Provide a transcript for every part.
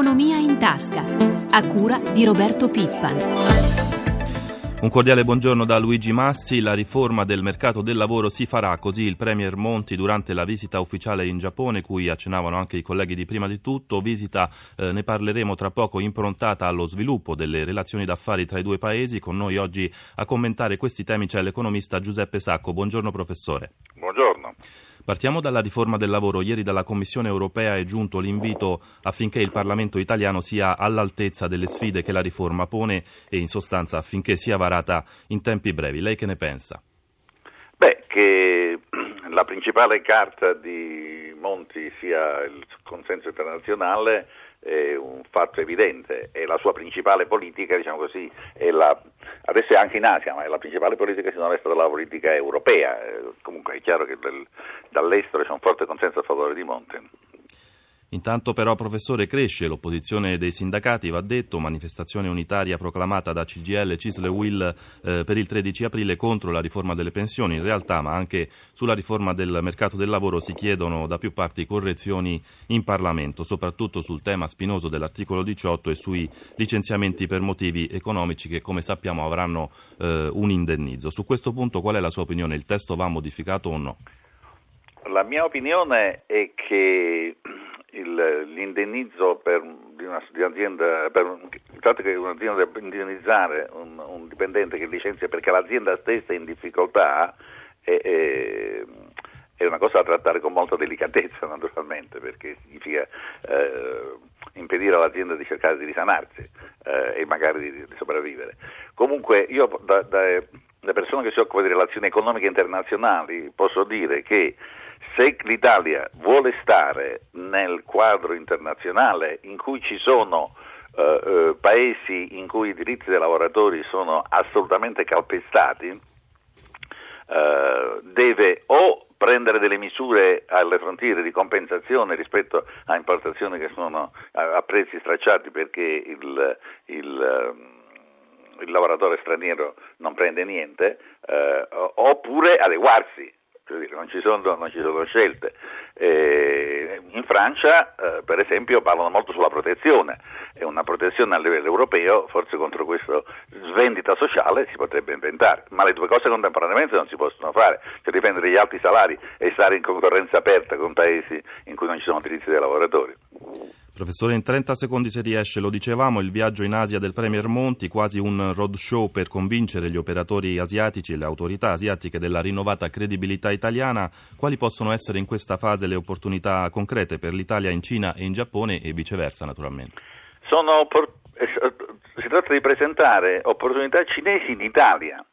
Economia in tasca, a cura di Roberto Pippan. Un cordiale buongiorno da Luigi Massi. La riforma del mercato del lavoro si farà, così il Premier Monti durante la visita ufficiale in Giappone, cui accennavano anche i colleghi di prima di tutto. Visita, eh, ne parleremo tra poco, improntata allo sviluppo delle relazioni d'affari tra i due paesi. Con noi oggi a commentare questi temi c'è l'economista Giuseppe Sacco. Buongiorno professore. Buongiorno. Partiamo dalla riforma del lavoro. Ieri dalla Commissione europea è giunto l'invito affinché il Parlamento italiano sia all'altezza delle sfide che la riforma pone e in sostanza affinché sia varata in tempi brevi. Lei che ne pensa? Beh, che la principale carta di Monti sia il consenso internazionale è un fatto evidente e la sua principale politica, diciamo così, è la, adesso è anche in Asia, ma è la principale politica sinora è stata la politica europea. Eh, comunque è chiaro che del, dall'estero c'è un forte consenso a favore di Monti. Intanto però, professore, cresce l'opposizione dei sindacati, va detto, manifestazione unitaria proclamata da CGL, Cisle Will eh, per il 13 aprile contro la riforma delle pensioni. In realtà, ma anche sulla riforma del mercato del lavoro si chiedono da più parti correzioni in Parlamento, soprattutto sul tema spinoso dell'articolo 18 e sui licenziamenti per motivi economici che, come sappiamo, avranno eh, un indennizzo. Su questo punto qual è la sua opinione? Il testo va modificato o no? La mia opinione è che il, l'indennizzo per, di, una, di un'azienda, per che un'azienda debba indennizzare un, un, dipendente che licenzia perché l'azienda stessa è in difficoltà è, è, è, una cosa da trattare con molta delicatezza naturalmente perché significa eh, impedire all'azienda di cercare di risanarsi eh, e magari di, di, sopravvivere. Comunque io da, da, da persona che si occupa di relazioni economiche internazionali posso dire che se l'Italia vuole stare nel quadro internazionale in cui ci sono eh, eh, paesi in cui i diritti dei lavoratori sono assolutamente calpestati, eh, deve o prendere delle misure alle frontiere di compensazione rispetto a importazioni che sono a, prezzi stracciati perché il, il ehm, il lavoratore straniero non prende niente, eh, oppure adeguarsi non ci sono, non ci sono scelte. Eh, in Francia, eh, per esempio, parlano molto sulla protezione e una protezione a livello europeo, forse contro questa svendita sociale, si potrebbe inventare, ma le due cose contemporaneamente non si possono fare, cioè difendere gli alti salari e stare in concorrenza aperta con paesi in cui non ci sono diritti dei lavoratori. Professore, in 30 secondi se riesce, lo dicevamo, il viaggio in Asia del Premier Monti, quasi un roadshow per convincere gli operatori asiatici e le autorità asiatiche della rinnovata credibilità italiana. Quali possono essere in questa fase le opportunità concrete per l'Italia in Cina e in Giappone e viceversa, naturalmente? Sono, eh, si tratta di presentare opportunità cinesi in Italia.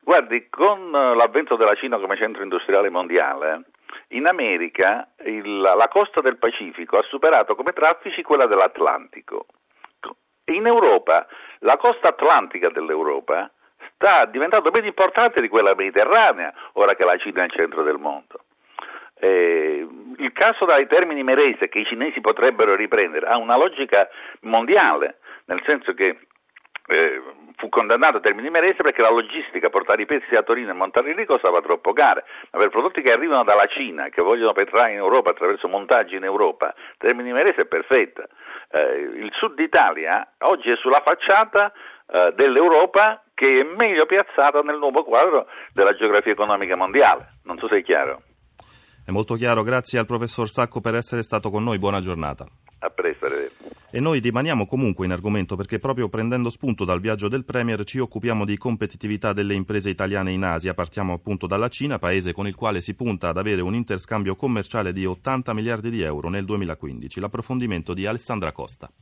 Guardi, con l'avvento della Cina come centro industriale mondiale, in America il, la costa del Pacifico ha superato come traffici quella dell'Atlantico. In Europa la costa atlantica dell'Europa sta diventando meno importante di quella mediterranea, ora che la Cina è il centro del mondo. Eh, il caso dai termini Merese che i cinesi potrebbero riprendere ha una logica mondiale, nel senso che eh, fu condannato a termini merese perché la logistica, portare i pezzi a Torino e montarli lì costava troppo caro, ma per prodotti che arrivano dalla Cina che vogliono penetrare in Europa attraverso montaggi in Europa, termini merese è perfetta. Eh, il sud Italia oggi è sulla facciata eh, dell'Europa che è meglio piazzata nel nuovo quadro della geografia economica mondiale. Non so se è chiaro. È molto chiaro, grazie al professor Sacco per essere stato con noi, buona giornata. A presto, arrivederci. E noi rimaniamo comunque in argomento perché proprio prendendo spunto dal viaggio del Premier ci occupiamo di competitività delle imprese italiane in Asia. Partiamo appunto dalla Cina, paese con il quale si punta ad avere un interscambio commerciale di 80 miliardi di euro nel 2015. L'approfondimento di Alessandra Costa.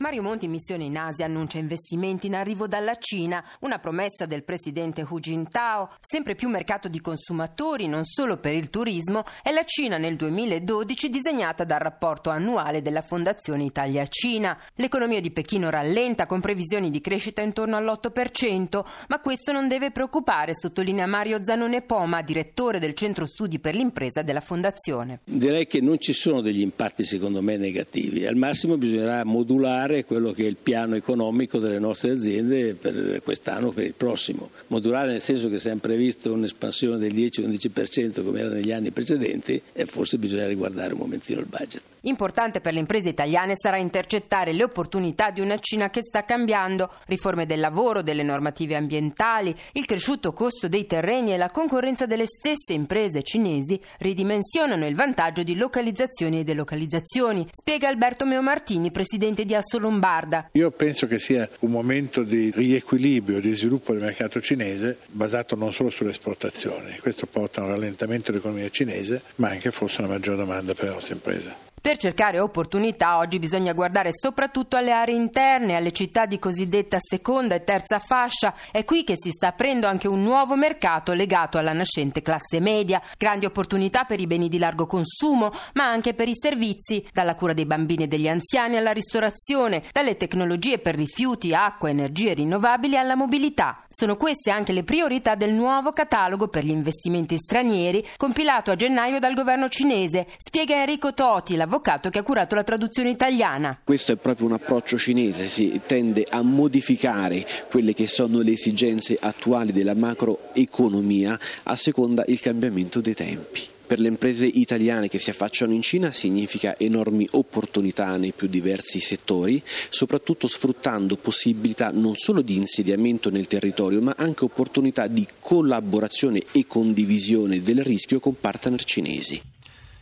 Mario Monti in missione in Asia annuncia investimenti in arrivo dalla Cina, una promessa del presidente Hu Jintao, sempre più mercato di consumatori non solo per il turismo, è la Cina nel 2012 disegnata dal rapporto annuale della Fondazione Italia-Cina. L'economia di Pechino rallenta con previsioni di crescita intorno all'8%, ma questo non deve preoccupare, sottolinea Mario Zanone Poma, direttore del Centro Studi per l'impresa della Fondazione. Direi che non ci sono degli impatti secondo me negativi, al massimo bisognerà modulare modulare quello che è il piano economico delle nostre aziende per quest'anno, per il prossimo. Modulare nel senso che siamo previsto un'espansione del 10-11% come era negli anni precedenti e forse bisogna riguardare un momentino il budget. Importante per le imprese italiane sarà intercettare le opportunità di una Cina che sta cambiando, riforme del lavoro, delle normative ambientali, il cresciuto costo dei terreni e la concorrenza delle stesse imprese cinesi ridimensionano il vantaggio di localizzazioni e delocalizzazioni, spiega Alberto Meomartini, presidente di Assolombarda. Io penso che sia un momento di riequilibrio, di sviluppo del mercato cinese basato non solo sulle esportazioni. Questo porta a un rallentamento dell'economia cinese, ma anche forse una maggior domanda per le nostre imprese. Per cercare opportunità oggi bisogna guardare soprattutto alle aree interne, alle città di cosiddetta seconda e terza fascia. È qui che si sta aprendo anche un nuovo mercato legato alla nascente classe media. Grandi opportunità per i beni di largo consumo, ma anche per i servizi, dalla cura dei bambini e degli anziani alla ristorazione, dalle tecnologie per rifiuti, acqua, energie rinnovabili alla mobilità. Sono queste anche le priorità del nuovo catalogo per gli investimenti stranieri, compilato a gennaio dal governo cinese, spiega Enrico Toti, la avvocato che ha curato la traduzione italiana. Questo è proprio un approccio cinese, si tende a modificare quelle che sono le esigenze attuali della macroeconomia a seconda il cambiamento dei tempi. Per le imprese italiane che si affacciano in Cina significa enormi opportunità nei più diversi settori, soprattutto sfruttando possibilità non solo di insediamento nel territorio, ma anche opportunità di collaborazione e condivisione del rischio con partner cinesi.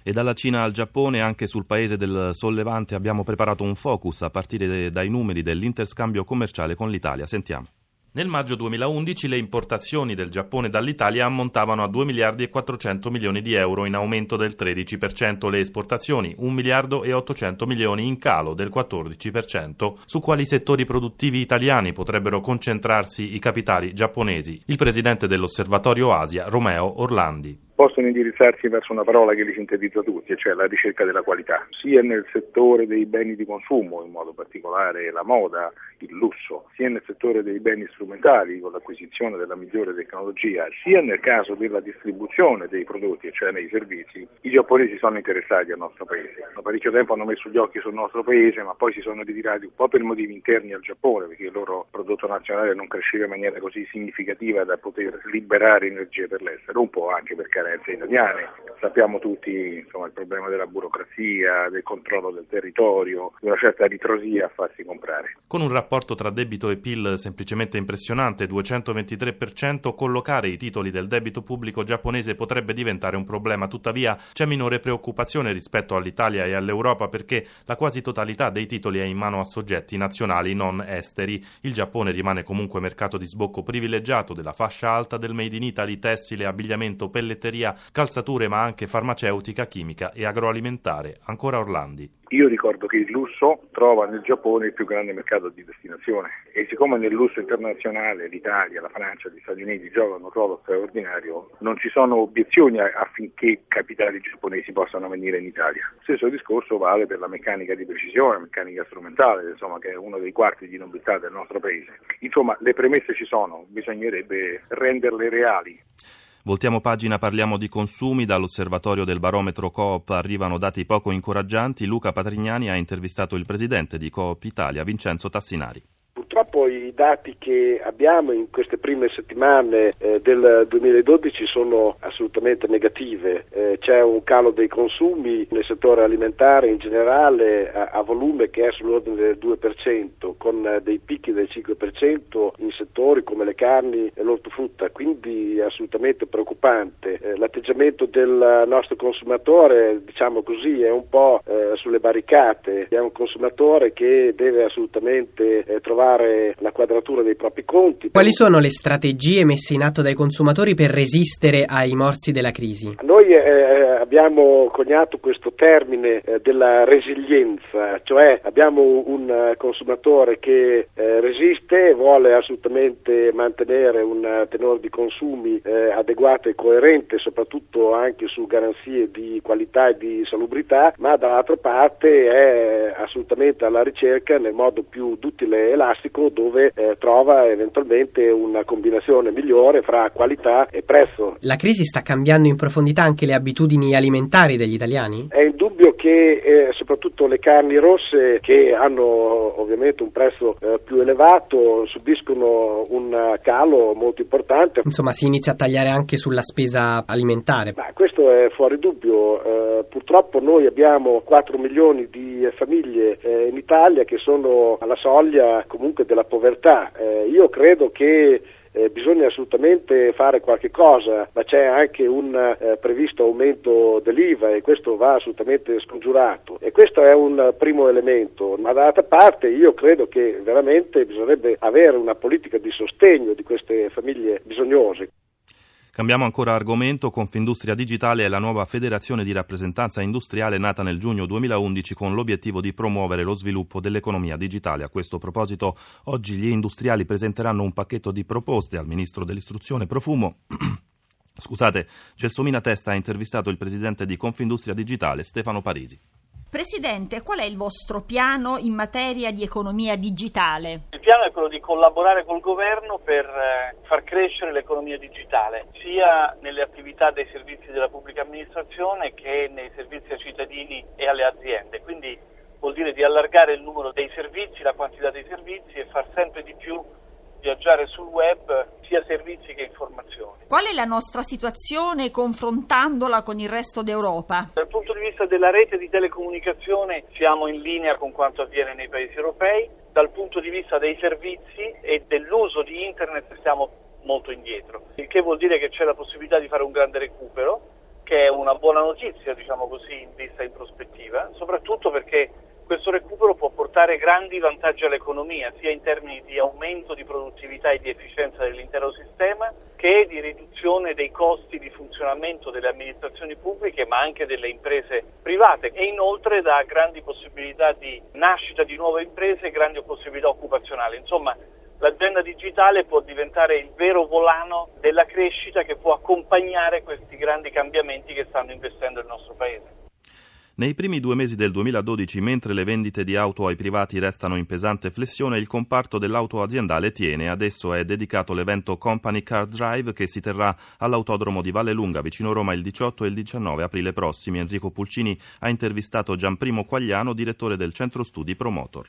E dalla Cina al Giappone, anche sul paese del sollevante, abbiamo preparato un focus a partire dai numeri dell'interscambio commerciale con l'Italia. Sentiamo. Nel maggio 2011 le importazioni del Giappone dall'Italia ammontavano a 2 miliardi e 400 milioni di euro in aumento del 13%, le esportazioni 1 miliardo e 800 milioni in calo del 14%. Su quali settori produttivi italiani potrebbero concentrarsi i capitali giapponesi? Il presidente dell'Osservatorio Asia, Romeo Orlandi possono indirizzarsi verso una parola che li sintetizza tutti, cioè la ricerca della qualità, sia nel settore dei beni di consumo, in modo particolare la moda, il lusso, sia nel settore dei beni strumentali con l'acquisizione della migliore tecnologia, sia nel caso della distribuzione dei prodotti, cioè nei servizi, i giapponesi sono interessati al nostro paese. Da parecchio tempo hanno messo gli occhi sul nostro paese, ma poi si sono ritirati un po' per motivi interni al Giappone, perché il loro prodotto nazionale non cresceva in maniera così significativa da poter liberare energie per l'estero, un po' anche per carenze italiane. Sappiamo tutti insomma, il problema della burocrazia, del controllo del territorio, di una certa ritrosia a farsi comprare. Con un rapporto tra debito e PIL semplicemente impressionante, 223%, collocare i titoli del debito pubblico giapponese potrebbe diventare un problema. Tuttavia c'è minore preoccupazione rispetto all'Italia e all'Europa perché la quasi totalità dei titoli è in mano a soggetti nazionali non esteri. Il Giappone rimane comunque mercato di sbocco privilegiato della fascia alta del Made in Italy, tessile, abbigliamento, pelletteria, calzature ma anche farmaceutica, chimica e agroalimentare. Ancora Orlandi. Io ricordo che il lusso trova nel Giappone il più grande mercato di destinazione e siccome nel lusso internazionale l'Italia, la Francia, gli Stati Uniti giocano un ruolo straordinario, non ci sono obiezioni affinché capitali giapponesi possano venire in Italia. Stesso discorso vale per la meccanica di precisione, la meccanica strumentale, insomma, che è uno dei quarti di nobiltà del nostro paese. Insomma, le premesse ci sono, bisognerebbe renderle reali. Voltiamo pagina, parliamo di consumi. Dall'osservatorio del barometro Coop arrivano dati poco incoraggianti. Luca Patrignani ha intervistato il presidente di Coop Italia, Vincenzo Tassinari. Purtroppo i dati che abbiamo in queste prime settimane eh, del 2012 sono assolutamente negative. Eh, c'è un calo dei consumi nel settore alimentare in generale a, a volume che è sull'ordine del 2%, con eh, dei picchi del 5% in settori come le carni e l'ortofrutta, quindi assolutamente preoccupante. Eh, l'atteggiamento del nostro consumatore, diciamo così, è un po' eh, sulle barricate, è un consumatore che deve assolutamente trovare la quadratura dei propri conti. Quali sono le strategie messe in atto dai consumatori per resistere ai morsi della crisi? Noi eh, abbiamo coniato questo termine eh, della resilienza, cioè abbiamo un consumatore che eh, resiste, vuole assolutamente mantenere un tenore di consumi eh, adeguato e coerente, soprattutto anche su garanzie di qualità e di salubrità, ma dall'altra parte è assolutamente alla ricerca nel modo più duttile e elastico dove eh, trova eventualmente una combinazione migliore fra qualità e prezzo. La crisi sta cambiando in profondità anche le abitudini alimentari degli italiani? È indubbio che eh, soprattutto le carni rosse che hanno ovviamente un prezzo eh, più elevato subiscono un calo molto importante. Insomma si inizia a tagliare anche sulla spesa alimentare. Ma questo è fuori dubbio, eh, purtroppo noi abbiamo 4 milioni di famiglie eh, in Italia che sono alla soglia comunque della povertà. Eh, io credo che eh, bisogna assolutamente fare qualche cosa, ma c'è anche un eh, previsto aumento dell'IVA e questo va assolutamente scongiurato. E questo è un primo elemento, ma dall'altra parte io credo che veramente bisognerebbe avere una politica di sostegno di queste famiglie bisognose. Cambiamo ancora argomento. Confindustria Digitale è la nuova federazione di rappresentanza industriale nata nel giugno 2011 con l'obiettivo di promuovere lo sviluppo dell'economia digitale. A questo proposito, oggi gli industriali presenteranno un pacchetto di proposte al ministro dell'istruzione Profumo. Scusate, Gelsomina Testa ha intervistato il presidente di Confindustria Digitale, Stefano Parisi. Presidente, qual è il vostro piano in materia di economia digitale? Il piano è quello di collaborare col governo per eh, far crescere l'economia digitale, sia nelle attività dei servizi della pubblica amministrazione che nei servizi ai cittadini e alle aziende. Quindi vuol dire di allargare il numero dei servizi, la quantità dei servizi e far sempre di più viaggiare sul web sia servizi che informazioni. Qual è la nostra situazione confrontandola con il resto d'Europa? Dal punto di vista della rete di telecomunicazione siamo in linea con quanto avviene nei paesi europei, dal punto di vista dei servizi e dell'uso di internet siamo molto indietro, il che vuol dire che c'è la possibilità di fare un grande recupero, che è una buona notizia, diciamo così, in vista in prospettiva, soprattutto perché questo recupero può portare grandi vantaggi all'economia, sia in termini di aumento di produttività e di efficienza dell'intero sistema, che di riduzione dei costi di funzionamento delle amministrazioni pubbliche, ma anche delle imprese private e inoltre dà grandi possibilità di nascita di nuove imprese e grandi possibilità occupazionali. Insomma, l'agenda digitale può diventare il vero volano della crescita che può accompagnare questi grandi cambiamenti che stanno investendo il nostro Paese. Nei primi due mesi del 2012, mentre le vendite di auto ai privati restano in pesante flessione, il comparto dell'auto aziendale tiene. Adesso è dedicato l'evento Company Car Drive che si terrà all'autodromo di Vallelunga vicino Roma il 18 e il 19 aprile prossimi. Enrico Pulcini ha intervistato Gianprimo Quagliano, direttore del centro studi Promotor.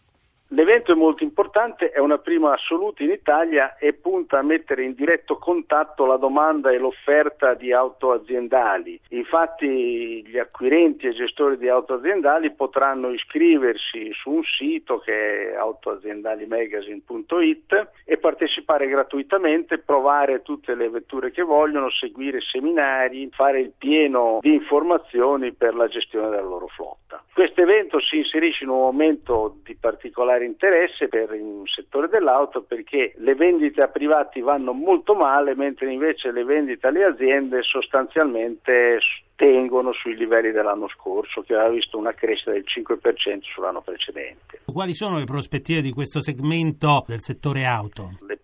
L'evento è molto importante, è una prima assoluta in Italia e punta a mettere in diretto contatto la domanda e l'offerta di auto aziendali. Infatti gli acquirenti e gestori di auto aziendali potranno iscriversi su un sito che è autoaziendalimagazine.it e partecipare gratuitamente, provare tutte le vetture che vogliono, seguire seminari, fare il pieno di informazioni per la gestione della loro flotta. Questo evento si inserisce in un momento di particolare particolare interesse per il settore dell'auto perché le vendite a privati vanno molto male, mentre invece le vendite alle aziende sostanzialmente tengono sui livelli dell'anno scorso, che aveva visto una crescita del 5% sull'anno precedente. Quali sono le prospettive di questo segmento del settore auto? Le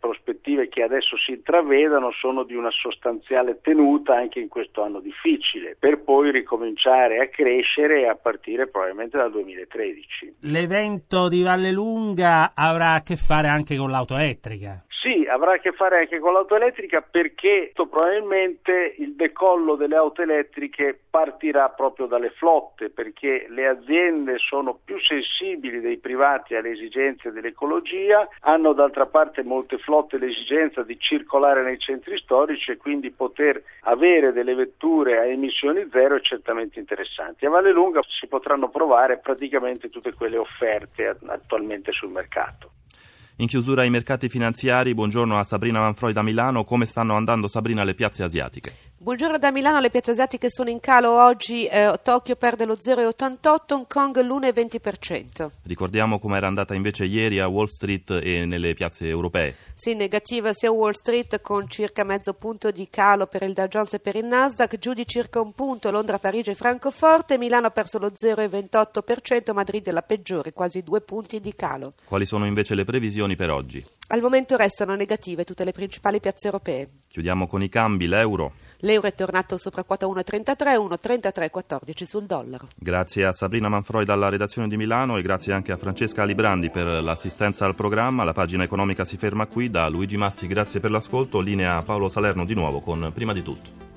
prospettive che adesso si intravedono sono di una sostanziale tenuta anche in questo anno difficile, per poi ricominciare a crescere a partire probabilmente dal 2013. L'evento di Vallelunga avrà a che fare anche con l'auto elettrica? Sì, avrà a che fare anche con l'auto elettrica perché probabilmente il decollo delle auto elettriche partirà proprio dalle flotte perché le aziende sono più sensibili dei privati alle esigenze dell'ecologia, hanno d'altra parte molte flotte l'esigenza di circolare nei centri storici e quindi poter avere delle vetture a emissioni zero è certamente interessante. A Valle Lunga si potranno provare praticamente tutte quelle offerte attualmente sul mercato. In chiusura ai mercati finanziari, buongiorno a Sabrina Manfroi da Milano. Come stanno andando Sabrina le piazze asiatiche? Buongiorno da Milano, le piazze asiatiche sono in calo oggi, eh, Tokyo perde lo 0,88, Hong Kong l'1,20%. Ricordiamo come era andata invece ieri a Wall Street e nelle piazze europee. Sì, negativa sia Wall Street con circa mezzo punto di calo per il Dow Jones e per il Nasdaq, giù di circa un punto Londra, Parigi e Francoforte, Milano ha perso lo 0,28%, Madrid è la peggiore, quasi due punti di calo. Quali sono invece le previsioni per oggi? Al momento restano negative tutte le principali piazze europee. Chiudiamo con i cambi, l'euro. L'euro è tornato sopra quota 1,33, 1,3314 sul dollaro. Grazie a Sabrina Manfroi dalla redazione di Milano e grazie anche a Francesca Alibrandi per l'assistenza al programma. La pagina economica si ferma qui. Da Luigi Massi grazie per l'ascolto. Linea Paolo Salerno di nuovo con Prima di tutto.